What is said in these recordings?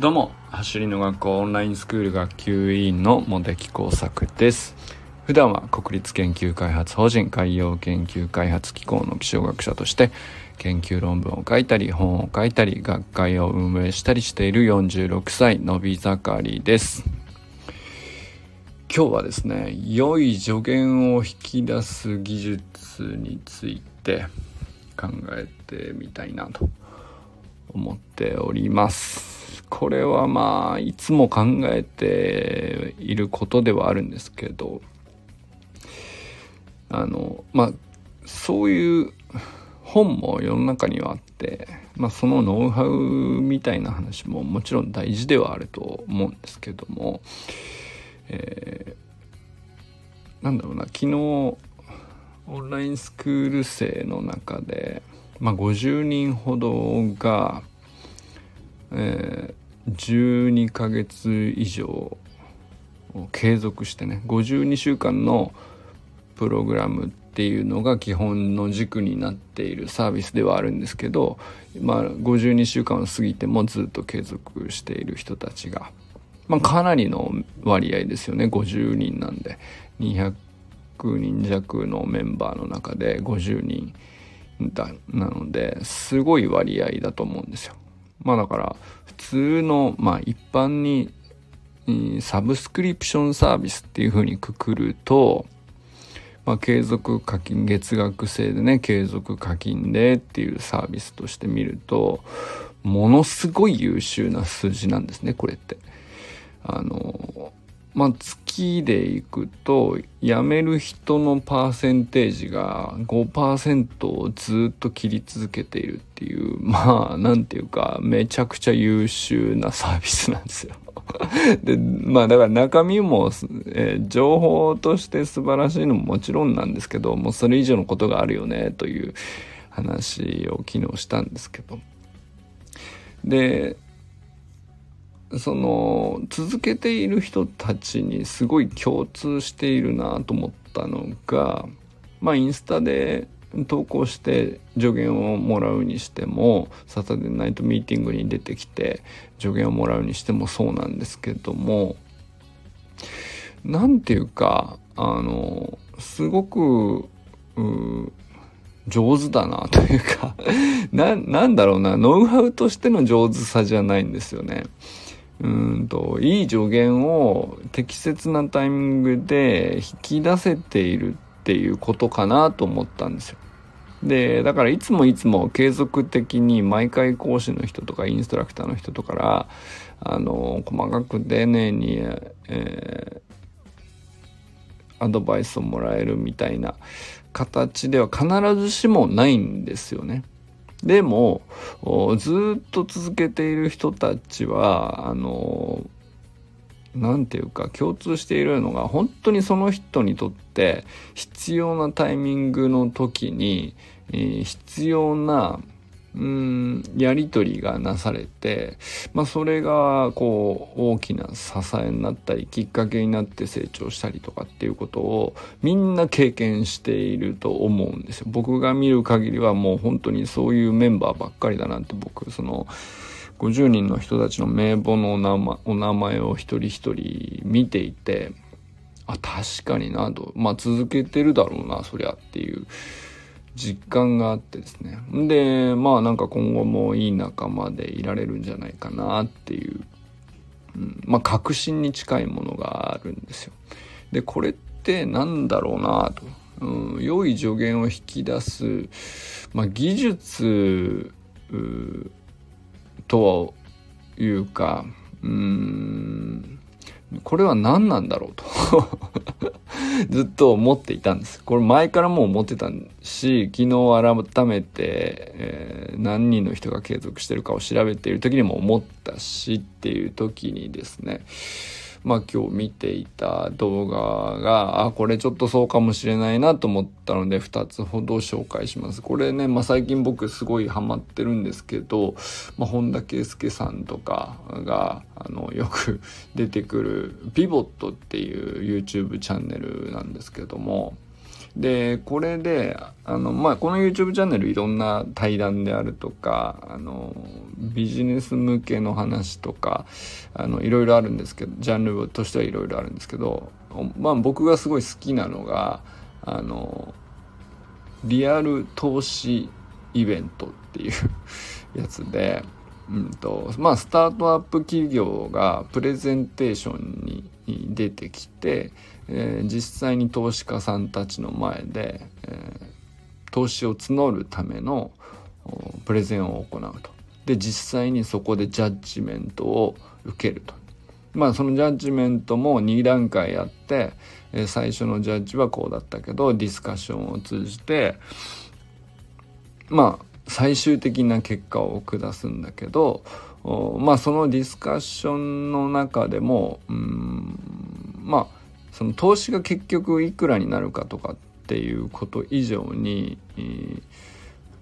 どうも走りの学校オンラインスクール学級委員の茂木工作です。普段は国立研究開発法人海洋研究開発機構の気象学者として研究論文を書いたり本を書いたり学会を運営したりしている46歳のび盛りです。今日はですね良い助言を引き出す技術について考えてみたいなと思っております。これはまあいつも考えていることではあるんですけどあのまあそういう本も世の中にはあって、まあ、そのノウハウみたいな話ももちろん大事ではあると思うんですけども、えー、なんだろうな昨日オンラインスクール生の中で、まあ、50人ほどがえー、12ヶ月以上継続してね52週間のプログラムっていうのが基本の軸になっているサービスではあるんですけど、まあ、52週間を過ぎてもずっと継続している人たちが、まあ、かなりの割合ですよね50人なんで。200人弱のメンバーの中で50人だなのですごい割合だと思うんですよ。まあだから普通のまあ一般にサブスクリプションサービスっていうふうにくくると、まあ、継続課金月額制でね継続課金でっていうサービスとして見るとものすごい優秀な数字なんですねこれって。あのまあ、月でいくと辞める人のパーセンテージが5%をずっと切り続けているっていう まあなんていうかめちゃくちゃ優秀なサービスなんですよ。でまあだから中身も、えー、情報として素晴らしいのももちろんなんですけどもうそれ以上のことがあるよねという話を昨日したんですけど。でその続けている人たちにすごい共通しているなと思ったのがまあインスタで投稿して助言をもらうにしてもサタデーナイトミーティングに出てきて助言をもらうにしてもそうなんですけども何て言うかあのすごく上手だなというか な、なんだろうな、ノウハウとしての上手さじゃないんですよね。うんといい助言を適切なタイミングで引き出せているっていうことかなと思ったんですよ。でだからいつもいつも継続的に毎回講師の人とかインストラクターの人とかからあの細かく丁寧に、えー、アドバイスをもらえるみたいな形では必ずしもないんですよね。でもずっと続けている人たちはあの何て言うか共通しているのが本当にその人にとって必要なタイミングの時に、必要なうんやり取りがなされて、まあ、それがこう大きな支えになったりきっかけになって成長したりとかっていうことをみんな経験していると思うんですよ。僕が見る限りはもう本当にそういうメンバーばっかりだなって僕その50人の人たちの名簿のお名前お名前を一人一人見ていてあ確かになとまあ続けてるだろうなそりゃっていう。実感があってですね。でまあなんか今後もいい仲間でいられるんじゃないかなっていう、うん、まあ確信に近いものがあるんですよ。でこれってなんだろうなと、うん、良い助言を引き出す、まあ、技術とはいうかうん。これは何なんだろうと ずっと思っていたんです。これ前からもう思ってたし、昨日改めて、えー、何人の人が継続してるかを調べている時にも思ったしっていう時にですね、まあ今日見ていた動画が、あ、これちょっとそうかもしれないなと思ったので2つほど紹介します。これね、まあ最近僕すごいハマってるんですけど、まあ本田圭佑さんとかが、あの、よく 出てくるピボットっていう YouTube チャンネルなんですけども、でこれであの、まあ、この YouTube チャンネルいろんな対談であるとかあのビジネス向けの話とかあのいろいろあるんですけどジャンルとしてはいろいろあるんですけど、まあ、僕がすごい好きなのがあのリアル投資イベントっていう やつで、うんとまあ、スタートアップ企業がプレゼンテーションに出てきて、えー、実際に投資家さんたちの前で、えー、投資を募るためのプレゼンを行うと。で実際にそこでジャッジメントを受けると。まあそのジャッジメントも2段階あって、えー、最初のジャッジはこうだったけどディスカッションを通じてまあ最終的な結果を下すんだけどまあそのディスカッションの中でもうんまあその投資が結局いくらになるかとかっていうこと以上に、えー、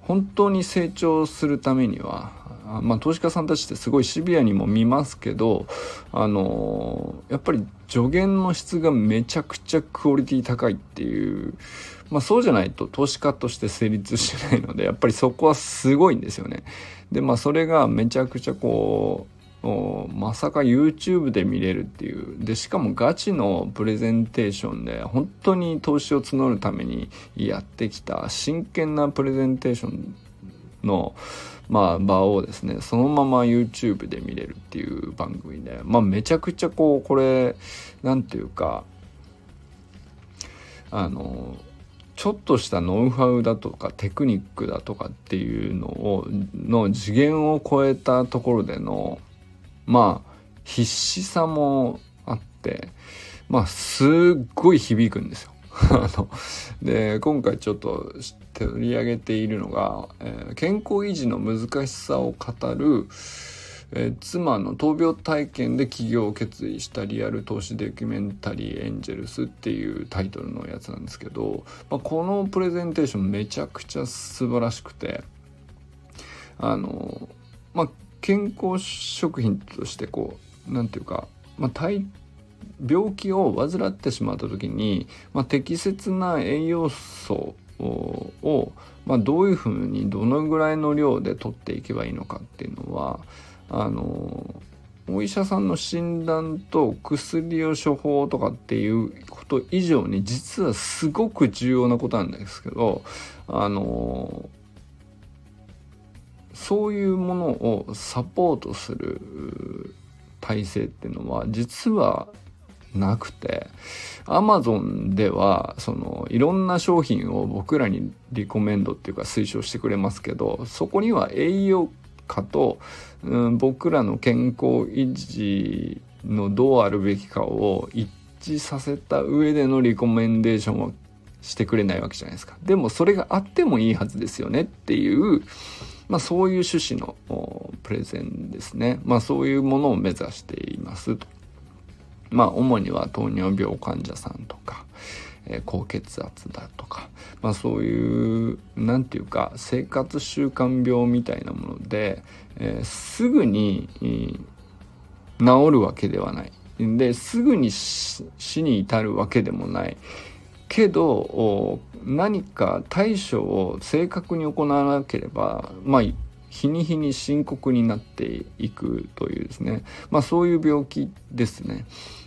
本当に成長するためにはまあ、投資家さんたちってすごいシビアにも見ますけど、あのー、やっぱり助言の質がめちゃくちゃクオリティ高いっていう、まあ、そうじゃないと投資家として成立しないのでやっぱりそこはすごいんですよね。でまあそれがめちゃくちゃこうまさか YouTube で見れるっていう。でしかもガチのプレゼンテーションで本当に投資を募るためにやってきた真剣なプレゼンテーションのまあ、場をですねそのまま YouTube で見れるっていう番組で、まあ、めちゃくちゃこうこれ何て言うかあのちょっとしたノウハウだとかテクニックだとかっていうのをの次元を超えたところでのまあ必死さもあってまあすっごい響くんですよ。あので今回ちょっと取り上げているのが、えー、健康維持の難しさを語る、えー、妻の闘病体験で起業を決意したリアル投資ドキュメンタリーエンジェルスっていうタイトルのやつなんですけど、まあ、このプレゼンテーションめちゃくちゃ素晴らしくてあのまあ健康食品としてこう何て言うか、まあ、体病気を患ってしまった時に、まあ、適切な栄養素を、まあ、どういうふうにどのぐらいの量で取っていけばいいのかっていうのはあのお医者さんの診断と薬を処方とかっていうこと以上に実はすごく重要なことなんですけどあのそういうものをサポートする体制っていうのは実はなくてアマゾンではそのいろんな商品を僕らにリコメンドっていうか推奨してくれますけどそこには栄養価と、うん、僕らの健康維持のどうあるべきかを一致させた上でのリコメンデーションはしてくれないわけじゃないですか。でもそれがあってもいいはずですよねっていう、まあそういう趣旨のプレゼンですね。まあそういうものを目指しています。まあ主には糖尿病患者さんとか、えー、高血圧だとか、まあ、そういう何て言うか生活習慣病みたいなもので、えー、すぐに、えー、治るわけではないですぐに死に至るわけでもないけど何か対処を正確に行わなければまあ日に日に深刻になっていくというですね、まあ、そういう病気ですね。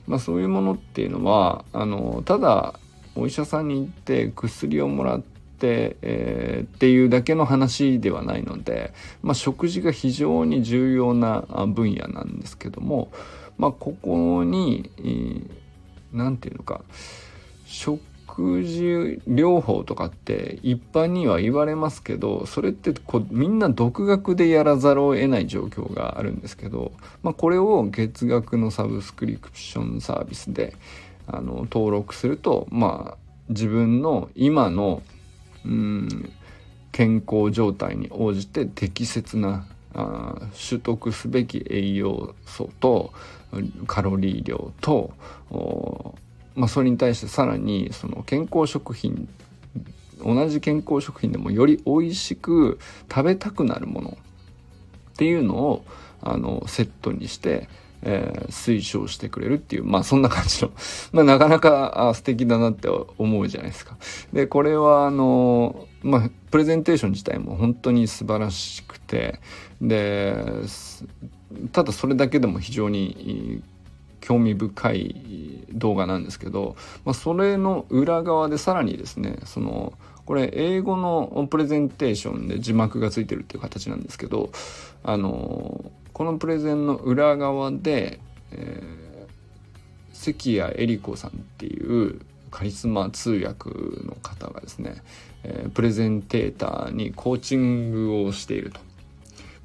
まあ、そういうものっていうのはあのただお医者さんに行って薬をもらって、えー、っていうだけの話ではないので、まあ、食事が非常に重要な分野なんですけども、まあ、ここに何、えー、て言うのか食食事療法とかって一般には言われますけどそれってこみんな独学でやらざるを得ない状況があるんですけど、まあ、これを月額のサブスクリプションサービスであの登録するとまあ自分の今のうん健康状態に応じて適切なあ取得すべき栄養素とカロリー量とまあ、それに対してさらにその健康食品同じ健康食品でもより美味しく食べたくなるものっていうのをあのセットにしてえー、推奨してくれるっていう、まあそんな感じの、まあなかなか素敵だなって思うじゃないですか。で、これはあの、まあプレゼンテーション自体も本当に素晴らしくて、で、ただそれだけでも非常に興味深い動画なんですけど、まあ、それの裏側でさらにですねそのこれ英語のプレゼンテーションで字幕がついてるっていう形なんですけどあのこのプレゼンの裏側で、えー、関谷恵理子さんっていうカリスマ通訳の方がですね、えー、プレゼンテーターにコーチングをしていると。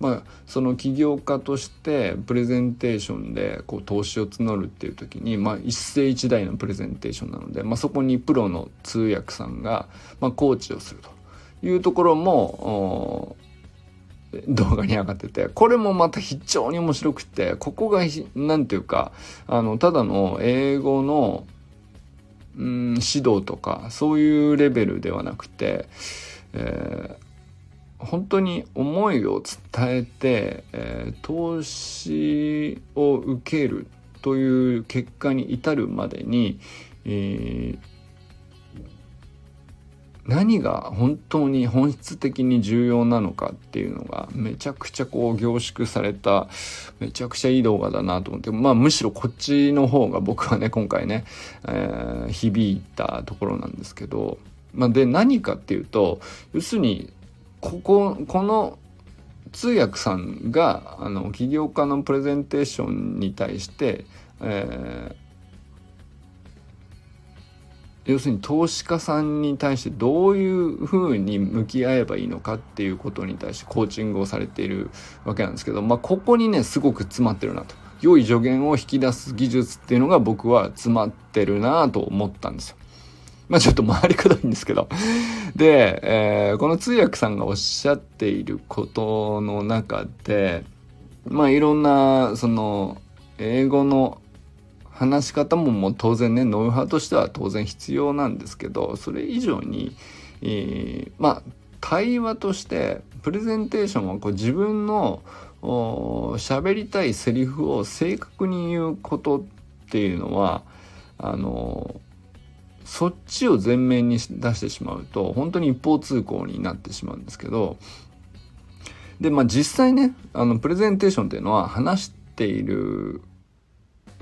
まあ、その起業家としてプレゼンテーションでこう投資を募るっていう時に、まあ、一世一代のプレゼンテーションなので、まあ、そこにプロの通訳さんが、まあ、コーチをするというところも動画に上がっててこれもまた非常に面白くてここが何ていうかあのただの英語のうん指導とかそういうレベルではなくて、え本当に思いを伝えて、えー、投資を受けるという結果に至るまでに、えー、何が本当に本質的に重要なのかっていうのがめちゃくちゃこう凝縮されためちゃくちゃいい動画だなと思ってまあむしろこっちの方が僕はね今回ね、えー、響いたところなんですけど、まあ、で何かっていうと要するにこここの通訳さんがあの起業家のプレゼンテーションに対して、えー、要するに投資家さんに対してどういうふうに向き合えばいいのかっていうことに対してコーチングをされているわけなんですけど、まあ、ここにねすごく詰まってるなと良い助言を引き出す技術っていうのが僕は詰まってるなと思ったんですよ。まあちょっと回りくどいんですけど。で、えー、この通訳さんがおっしゃっていることの中で、まあいろんな、その、英語の話し方ももう当然ね、ノウハウとしては当然必要なんですけど、それ以上に、えー、まあ対話として、プレゼンテーションはこう自分の喋りたいセリフを正確に言うことっていうのは、あのそっちを前面に出してしまうと本当に一方通行になってしまうんですけどでまあ実際ねあのプレゼンテーションっていうのは話している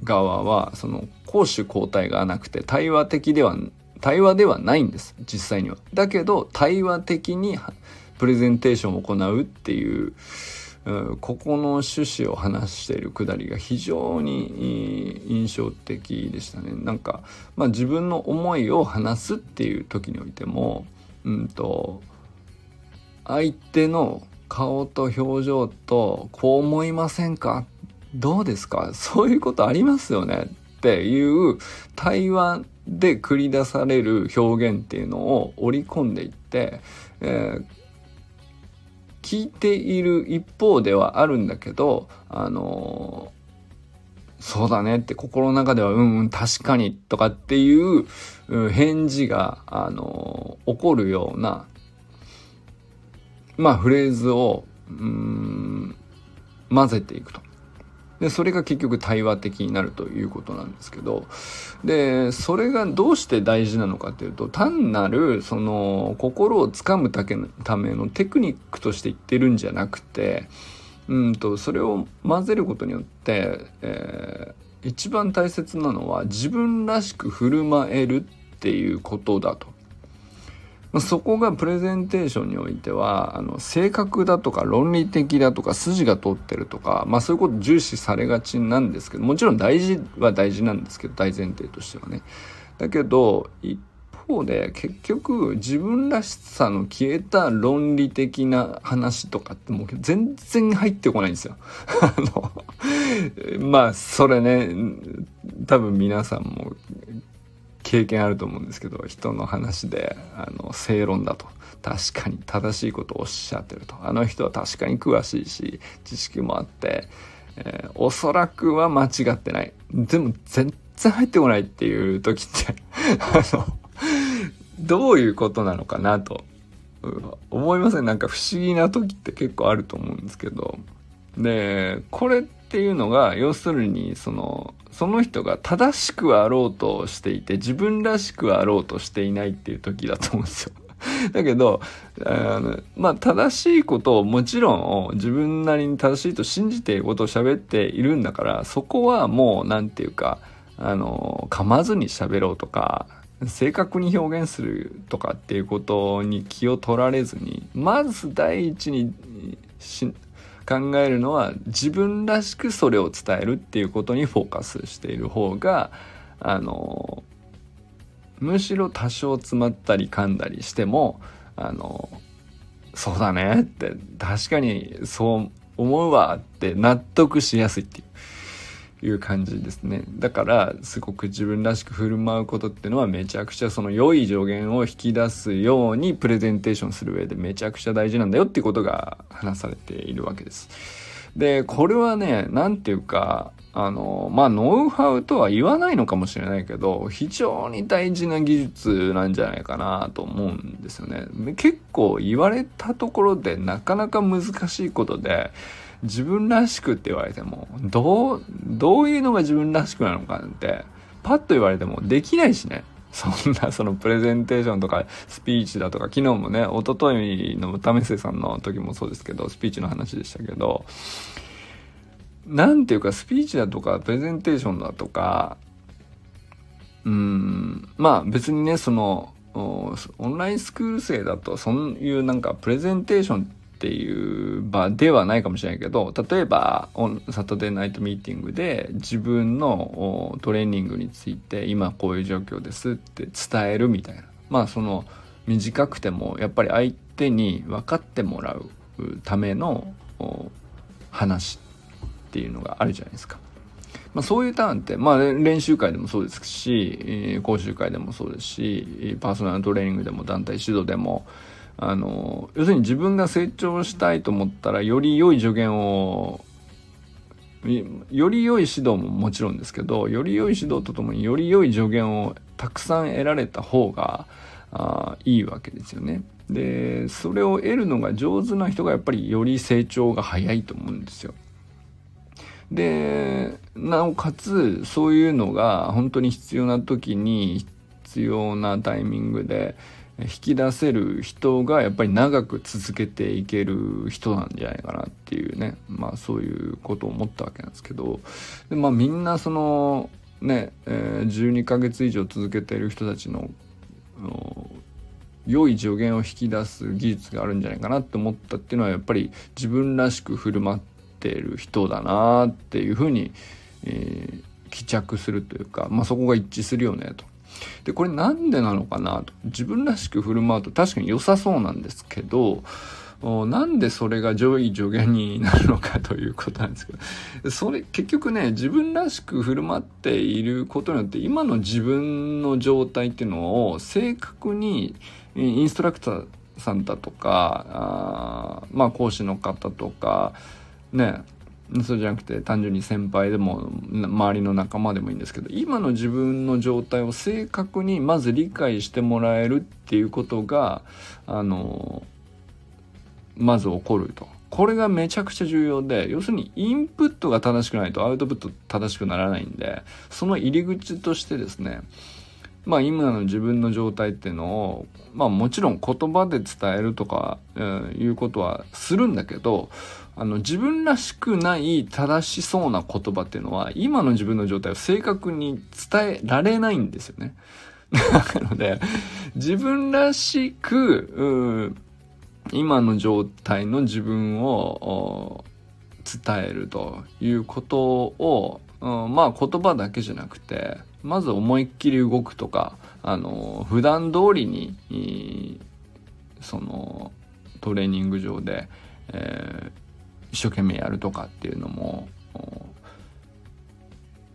側はその攻守交代がなくて対話的では対話ではないんです実際には。だけど対話的にプレゼンテーションを行うっていうここの趣旨を話しているくだりが非常に印象的でしたね。なんか、まあ、自分の思いを話すっていう時においても、うんと、相手の顔と表情とこう思いませんか？どうですか？そういうことありますよね？っていう対話で繰り出される表現っていうのを織り込んでいって、えー聞いている一方ではあるんだけどあのそうだねって心の中ではうんうん確かにとかっていう返事があの起こるようなまあフレーズをうん混ぜていくと。でそれが結局対話的になるということなんですけどでそれがどうして大事なのかっていうと単なるその心をつかむためのテクニックとして言ってるんじゃなくてうんとそれを混ぜることによって、えー、一番大切なのは自分らしく振る舞えるっていうことだと。まそこがプレゼンテーションにおいてはあの正確だとか論理的だとか筋が通ってるとか、まあ、そういうこと重視されがちなんですけどもちろん大事は大事なんですけど大前提としてはね。だけど一方で結局自分らしさの消えた論理的な話とかってもう全然入ってこないんですよ。あのまあそれね多分皆さんも経験あると思うんですけど人の話であの正論だと。確かに正しいことをおっしゃってると。あの人は確かに詳しいし知識もあって、えー、おそらくは間違ってない。でも全然入ってこないっていう時って あのどういうことなのかなと思いません？なんか不思議な時って結構あると思うんですけど。でこれっっていうのが要するにそのその人が正しくあろうとしていて自分らしくあろうとしていないっていう時だと思うんですよ。だけどあのまあ正しいことをもちろん自分なりに正しいと信じていることを喋っているんだからそこはもう何て言うかあの噛まずに喋ろうとか正確に表現するとかっていうことに気を取られずにまず第一に考えるのは自分らしくそれを伝えるっていうことにフォーカスしている方があのむしろ多少詰まったり噛んだりしてもあのそうだねって確かにそう思うわって納得しやすいっていう。いう感じですねだからすごく自分らしく振る舞うことっていうのはめちゃくちゃその良い助言を引き出すようにプレゼンテーションする上でめちゃくちゃ大事なんだよっていうことが話されているわけです。でこれはね何て言うかあのまあノウハウとは言わないのかもしれないけど非常に大事な技術なんじゃないかなと思うんですよね。結構言われたところでなかなか難しいことで自分らしくって言われてもどうどういうのが自分らしくなのかなんてパッと言われてもできないしね。そんなそのプレゼンテーションとかスピーチだとか昨日もね一昨日の為末さんの時もそうですけどスピーチの話でしたけどなんていうかスピーチだとかプレゼンテーションだとかうんまあ別にねそのオンラインスクール生だとそういうなんかプレゼンテーションっていう場ではないかもしれないけど例えばサタデーナイトミーティングで自分のトレーニングについて今こういう状況ですって伝えるみたいなまあその短くてもやっぱり相手に分かってもらうための話っていうのがあるじゃないですか。まあ、そういうターンって、まあ、練習会でもそうですし講習会でもそうですしパーソナルトレーニングでも団体指導でもあの要するに自分が成長したいと思ったらより良い助言をより良い指導ももちろんですけどより良い指導とともにより良い助言をたくさん得られた方があいいわけですよね。でそれを得るのが上手な人がやっぱりより成長が早いと思うんですよ。でなおかつそういうのが本当に必要な時に必要なタイミングで引き出せる人がやっぱり長く続けていける人なんじゃないかなっていうねまあそういうことを思ったわけなんですけどでまあみんなそのね、えー、12ヶ月以上続けている人たちの良い助言を引き出す技術があるんじゃないかなって思ったっていうのはやっぱり自分らしく振る舞っている人だなっていうふうに、えー、帰着するというか、まあ、そこが一致するよねと。でこれなんでなのかなと。自分らしく振る舞うと確かに良さそうなんですけどなんでそれが上位助言になるのかということなんですけど。それ結局ね自分らしく振る舞っていることによって今の自分の状態っていうのを正確にインストラクターさんだとかあまあ講師の方とかねそうじゃなくて単純に先輩でも周りの仲間でもいいんですけど今の自分の状態を正確にまず理解してもらえるっていうことがあのまず起こると。これがめちゃくちゃ重要で要するにインプットが正しくないとアウトプット正しくならないんでその入り口としてですねまあ今の自分の状態っていうのをまあもちろん言葉で伝えるとか、えー、いうことはするんだけどあの自分らしくない正しそうな言葉っていうのは今の自分の状態を正確に伝えられないんですよね。なので自分らしく今の状態の自分を伝えるということを、うん、まあ言葉だけじゃなくてまず思いっきり動くとかあの普段通りにそのトレーニング上で、えー、一生懸命やるとかっていうのも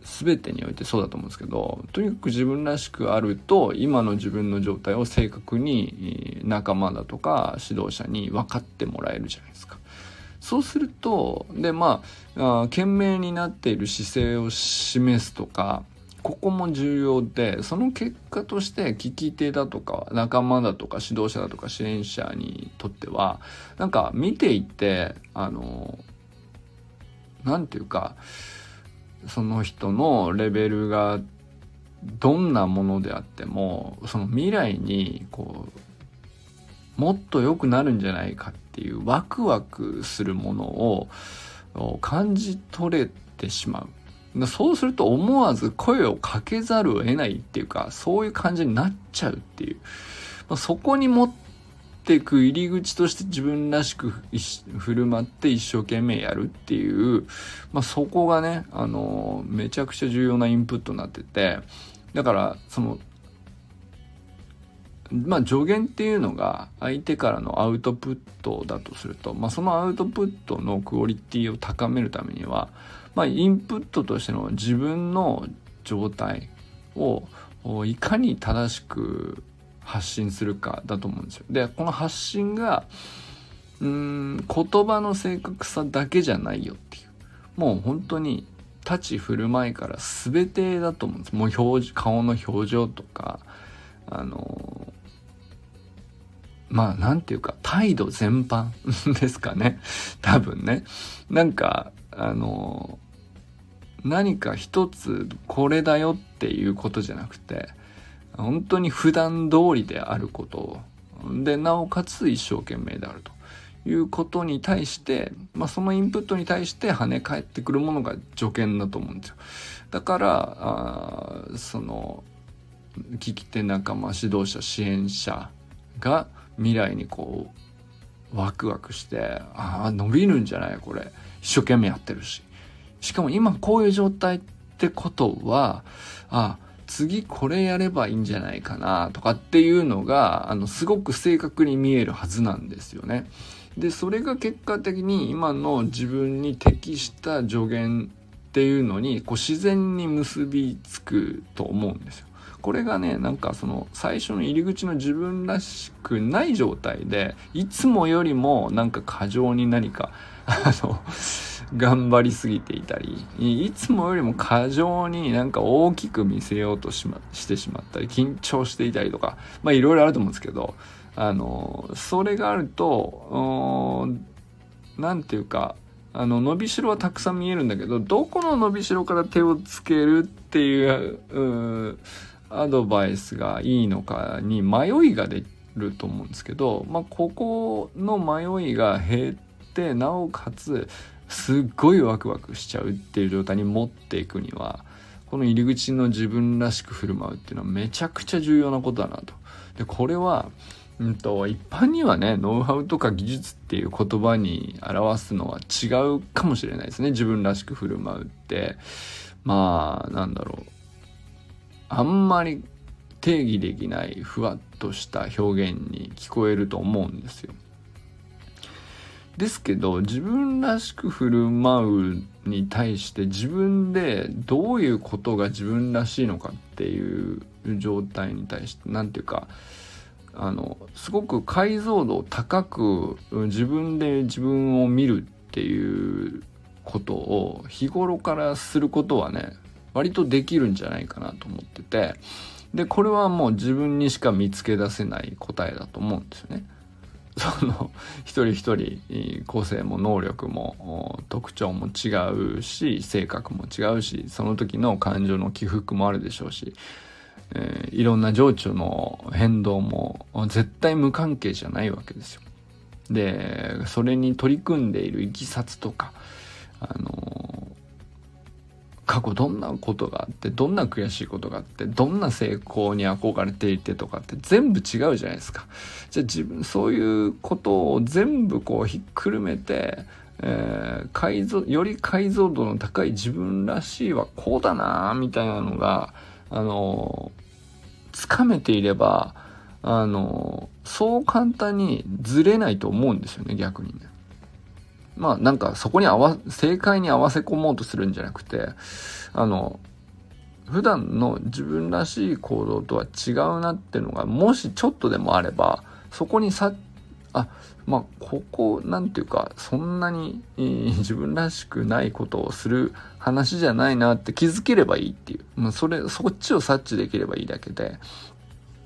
全てにおいてそうだと思うんですけどとにかく自分らしくあると今の自分の状態を正確に仲間だとか指導者に分かってもらえるじゃないですか。そうするとでまあ懸命になっている姿勢を示すとかここも重要でその結果として聞き手だとか仲間だとか指導者だとか支援者にとってはなんか見ていてあの何て言うかその人のレベルがどんなものであってもその未来にこうもっと良くなるんじゃないかっていうワクワクするものを感じ取れてしまう。そうすると思わず声をかけざるを得ないっていうかそういう感じになっちゃうっていう、まあ、そこに持っていく入り口として自分らしく振る舞って一生懸命やるっていう、まあ、そこがね、あのめちゃくちゃ重要なインプットになってて。だからそのまあ助言っていうのが相手からのアウトプットだとすると、まあ、そのアウトプットのクオリティを高めるためには、まあ、インプットとしての自分の状態をいかに正しく発信するかだと思うんですよ。でこの発信がうーん言葉の正確さだけじゃないよっていう。もう本当に立ち振る舞いから全てだと思うんです。もう表顔の表情とかあのまあなんていうか態度全般 ですかね。多分ね。なんかあの何か一つこれだよっていうことじゃなくて本当に普段通りであることでなおかつ一生懸命であるということに対して、まあ、そのインプットに対して跳ね返ってくるものが助言だと思うんですよ。だからあその聞き手仲間指導者支援者が未来にこうワクワクしてああ伸びるんじゃないこれ一生懸命やってるししかも今こういう状態ってことはあ次これやればいいんじゃないかなとかっていうのがあのすごく正確に見えるはずなんですよね。でそれが結果的に今の自分に適した助言っていうのにこう自然に結びつくと思うんですよ。これがねなんかその最初の入り口の自分らしくない状態でいつもよりもなんか過剰に何かあの頑張りすぎていたりいつもよりも過剰になんか大きく見せようとし,、ま、してしまったり緊張していたりとかまあいろいろあると思うんですけどあのそれがあると何て言うかあの伸びしろはたくさん見えるんだけどどこの伸びしろから手をつけるっていうアドバイスがいいのかに迷いが出ると思うんですけど、まあ、ここの迷いが減ってなおかつすっごいワクワクしちゃうっていう状態に持っていくにはこの入り口の自分らしく振る舞うっていうのはめちゃくちゃ重要なことだなと。でこれはうんと、一般にはねノウハウとか技術っていう言葉に表すのは違うかもしれないですね自分らしく振る舞うってまあなんだろうあんまり定義できないふわっとした表現に聞こえると思うんですよ。ですけど自分らしく振る舞うに対して自分でどういうことが自分らしいのかっていう状態に対して何て言うかあのすごく解像度を高く自分で自分を見るっていうことを日頃からすることはね割とできるんじゃないかなと思っててでこれはもう自分にしか見つけ出せない答えだと思うんですよね。その一人一人個性も能力も特徴も違うし性格も違うしその時の感情の起伏もあるでしょうしえー、いろんな情緒の変動も絶対無関係じゃないわけですよ。でそれに取り組んでいるいきさつとか、あの、過去どんなことがあってどんな悔しいことがあってどんな成功に憧れていてとかって全部違うじゃないですか。じゃあ自分そういうことを全部こうひっくるめてえー、解像より解像度の高い自分らしいはこうだなみたいなのがあのつかめていればあのそう簡単にずれないと思うんですよね逆にね。まあなんかそこに合わ正解に合わせ込もうとするんじゃなくてあの普段の自分らしい行動とは違うなっていうのがもしちょっとでもあればそこにさあまあここなんていうかそんなに、えー、自分らしくないことをする話じゃないなって気づければいいっていう、まあ、それそっちを察知できればいいだけで。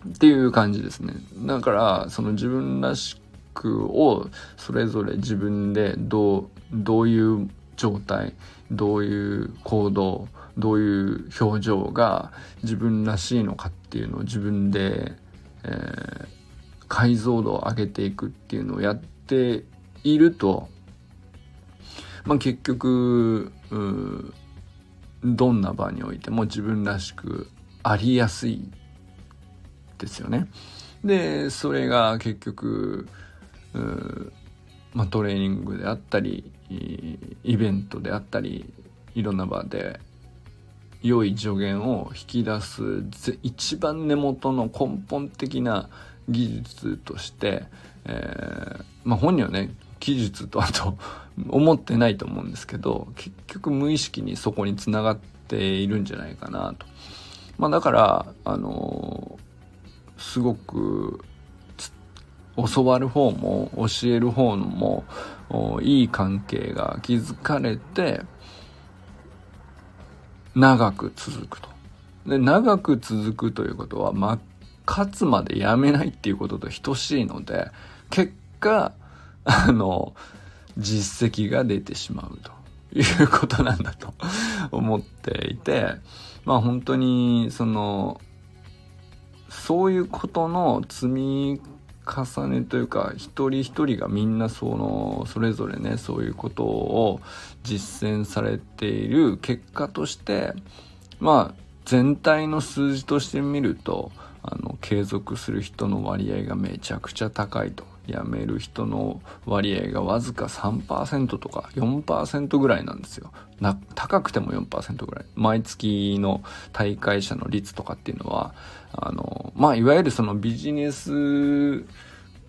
っていう感じですね。だからその自分らしくをそれぞれ自分でどうどういう状態どういう行動どういう表情が自分らしいのかっていうのを自分で、えー、解像度を上げていくっていうのをやっていると、まあ、結局どんな場においても自分らしくありやすいですよね。でそれが結局まあ、トレーニングであったりイベントであったりいろんな場で良い助言を引き出す一番根元の根本的な技術として、えー、まあ、本人はね技術とあと 思ってないと思うんですけど結局無意識にそこにつながっているんじゃないかなと。まあ、だからあのー、すごく教わる方も教える方もいい関係が築かれて長く続くと。で長く続くということは、ま、勝つまでやめないっていうことと等しいので結果あの実績が出てしまうということなんだと思っていてまあ本当にそのそういうことの積み重ねというか一人一人がみんなそのそれぞれねそういうことを実践されている結果としてまあ全体の数字として見るとあの継続する人の割合がめちゃくちゃ高いと。辞める人の割合がわずか3%とか4%ぐらいなんですよ。な高くても4%ぐらい。毎月の大会者の率とかっていうのはあのまあいわゆるそのビジネス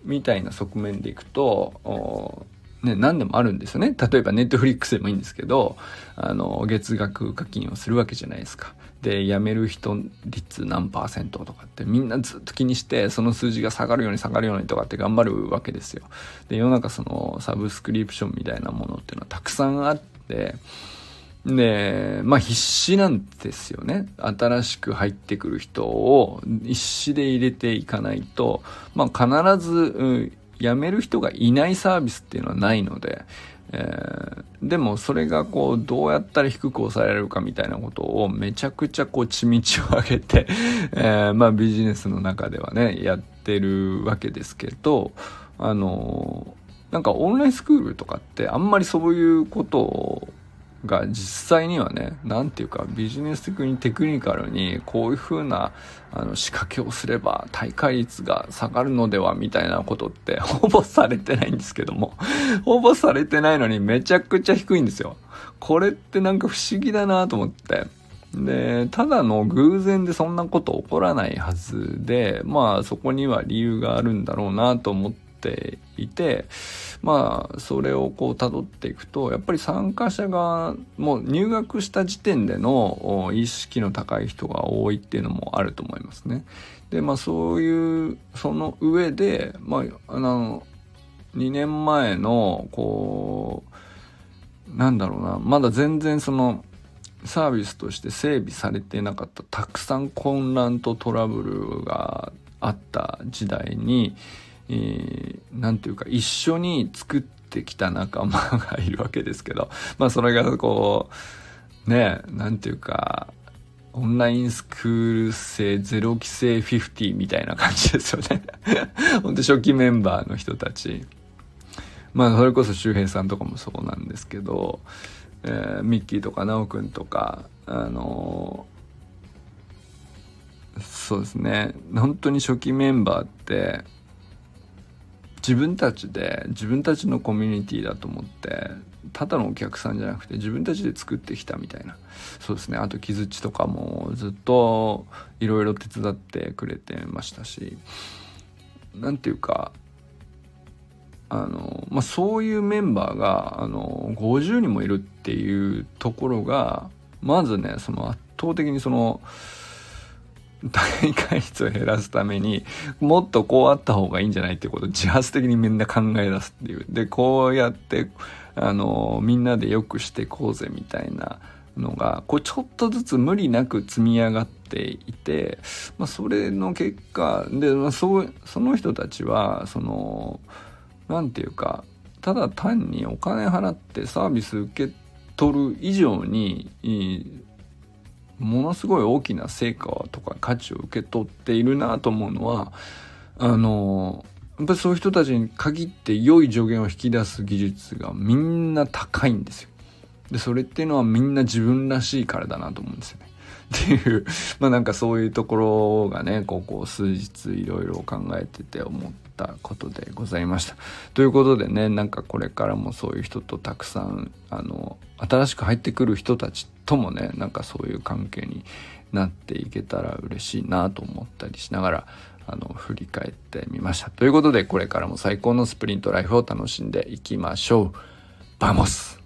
みたいな側面でいくとね、何でもあるんですよね。例えばネットフリックスでもいいんですけど、あの、月額課金をするわけじゃないですか。で、辞める人率何パーセントとかってみんなずっと気にして、その数字が下がるように下がるようにとかって頑張るわけですよ。で、世の中そのサブスクリプションみたいなものっていうのはたくさんあって、で、まあ必死なんですよね。新しく入ってくる人を必死で入れていかないと、まあ必ず、うん辞める人がいないサービスっていうのはないので、えー、でもそれがこうどうやったら低く抑えられるかみたいなことをめちゃくちゃこう地道を上げて、えー、まあビジネスの中ではねやってるわけですけどあのなんかオンラインスクールとかってあんまりそういうことをが実際にはね、何て言うかビジネス的にテクニカルにこういう風なあの仕掛けをすれば大会率が下がるのではみたいなことってほぼされてないんですけども、ほぼされてないのにめちゃくちゃ低いんですよ。これってなんか不思議だなと思って。で、ただの偶然でそんなこと起こらないはずで、まあそこには理由があるんだろうなと思ってていて、まあそれをこう辿っていくとやっぱり参加者がもう入学した時点での意識の高い人が多いっていうのもあると思いますね。でまあそういうその上でまああの2年前のこうなんだろうなまだ全然そのサービスとして整備されてなかったたくさん混乱とトラブルがあった時代にえー、ていうか一緒に作ってきた仲間がいるわけですけど、まあそれがこう、ね、なんていうか、オンラインスクール生ゼロ期生50みたいな感じですよね。ほんと初期メンバーの人たち。まあそれこそ周平さんとかもそうなんですけど、えー、ミッキーとかナオくんとか、あのー、そうですね、本当に初期メンバーって、自分たちで自分たちのコミュニティだと思ってただのお客さんじゃなくて自分たちで作ってきたみたいな。そうですね。あと木槌とかもずっといろいろ手伝ってくれてましたし何ていうかあの、まあ、そういうメンバーがあの50人もいるっていうところがまずねその圧倒的にその大会率を減らすためにもっとこうあった方がいいんじゃないっていうことを自発的にみんな考え出すっていう。でこうやってあのみんなでよくしていこうぜみたいなのがこうちょっとずつ無理なく積み上がっていて、まあ、それの結果で、まあ、そうその人たちはその何て言うかただ単にお金払ってサービス受け取る以上にものすごい大きな成果とか価値を受け取っているなと思うのはあのやっぱりそういう人たちに限って良い助言を引き出す技術がみんな高いんですよ。でそれっていうのはみんな自分らしいからだなと思うんですよね。っていうまあなんかそういうところがねここ数日いろいろ考えてて思ったことでございました。ということでねなんかこれからもそういう人とたくさんあの新しく入ってくる人たちともねなんかそういう関係になっていけたら嬉しいなと思ったりしながらあの振り返ってみました。ということでこれからも最高のスプリントライフを楽しんでいきましょう。 vamos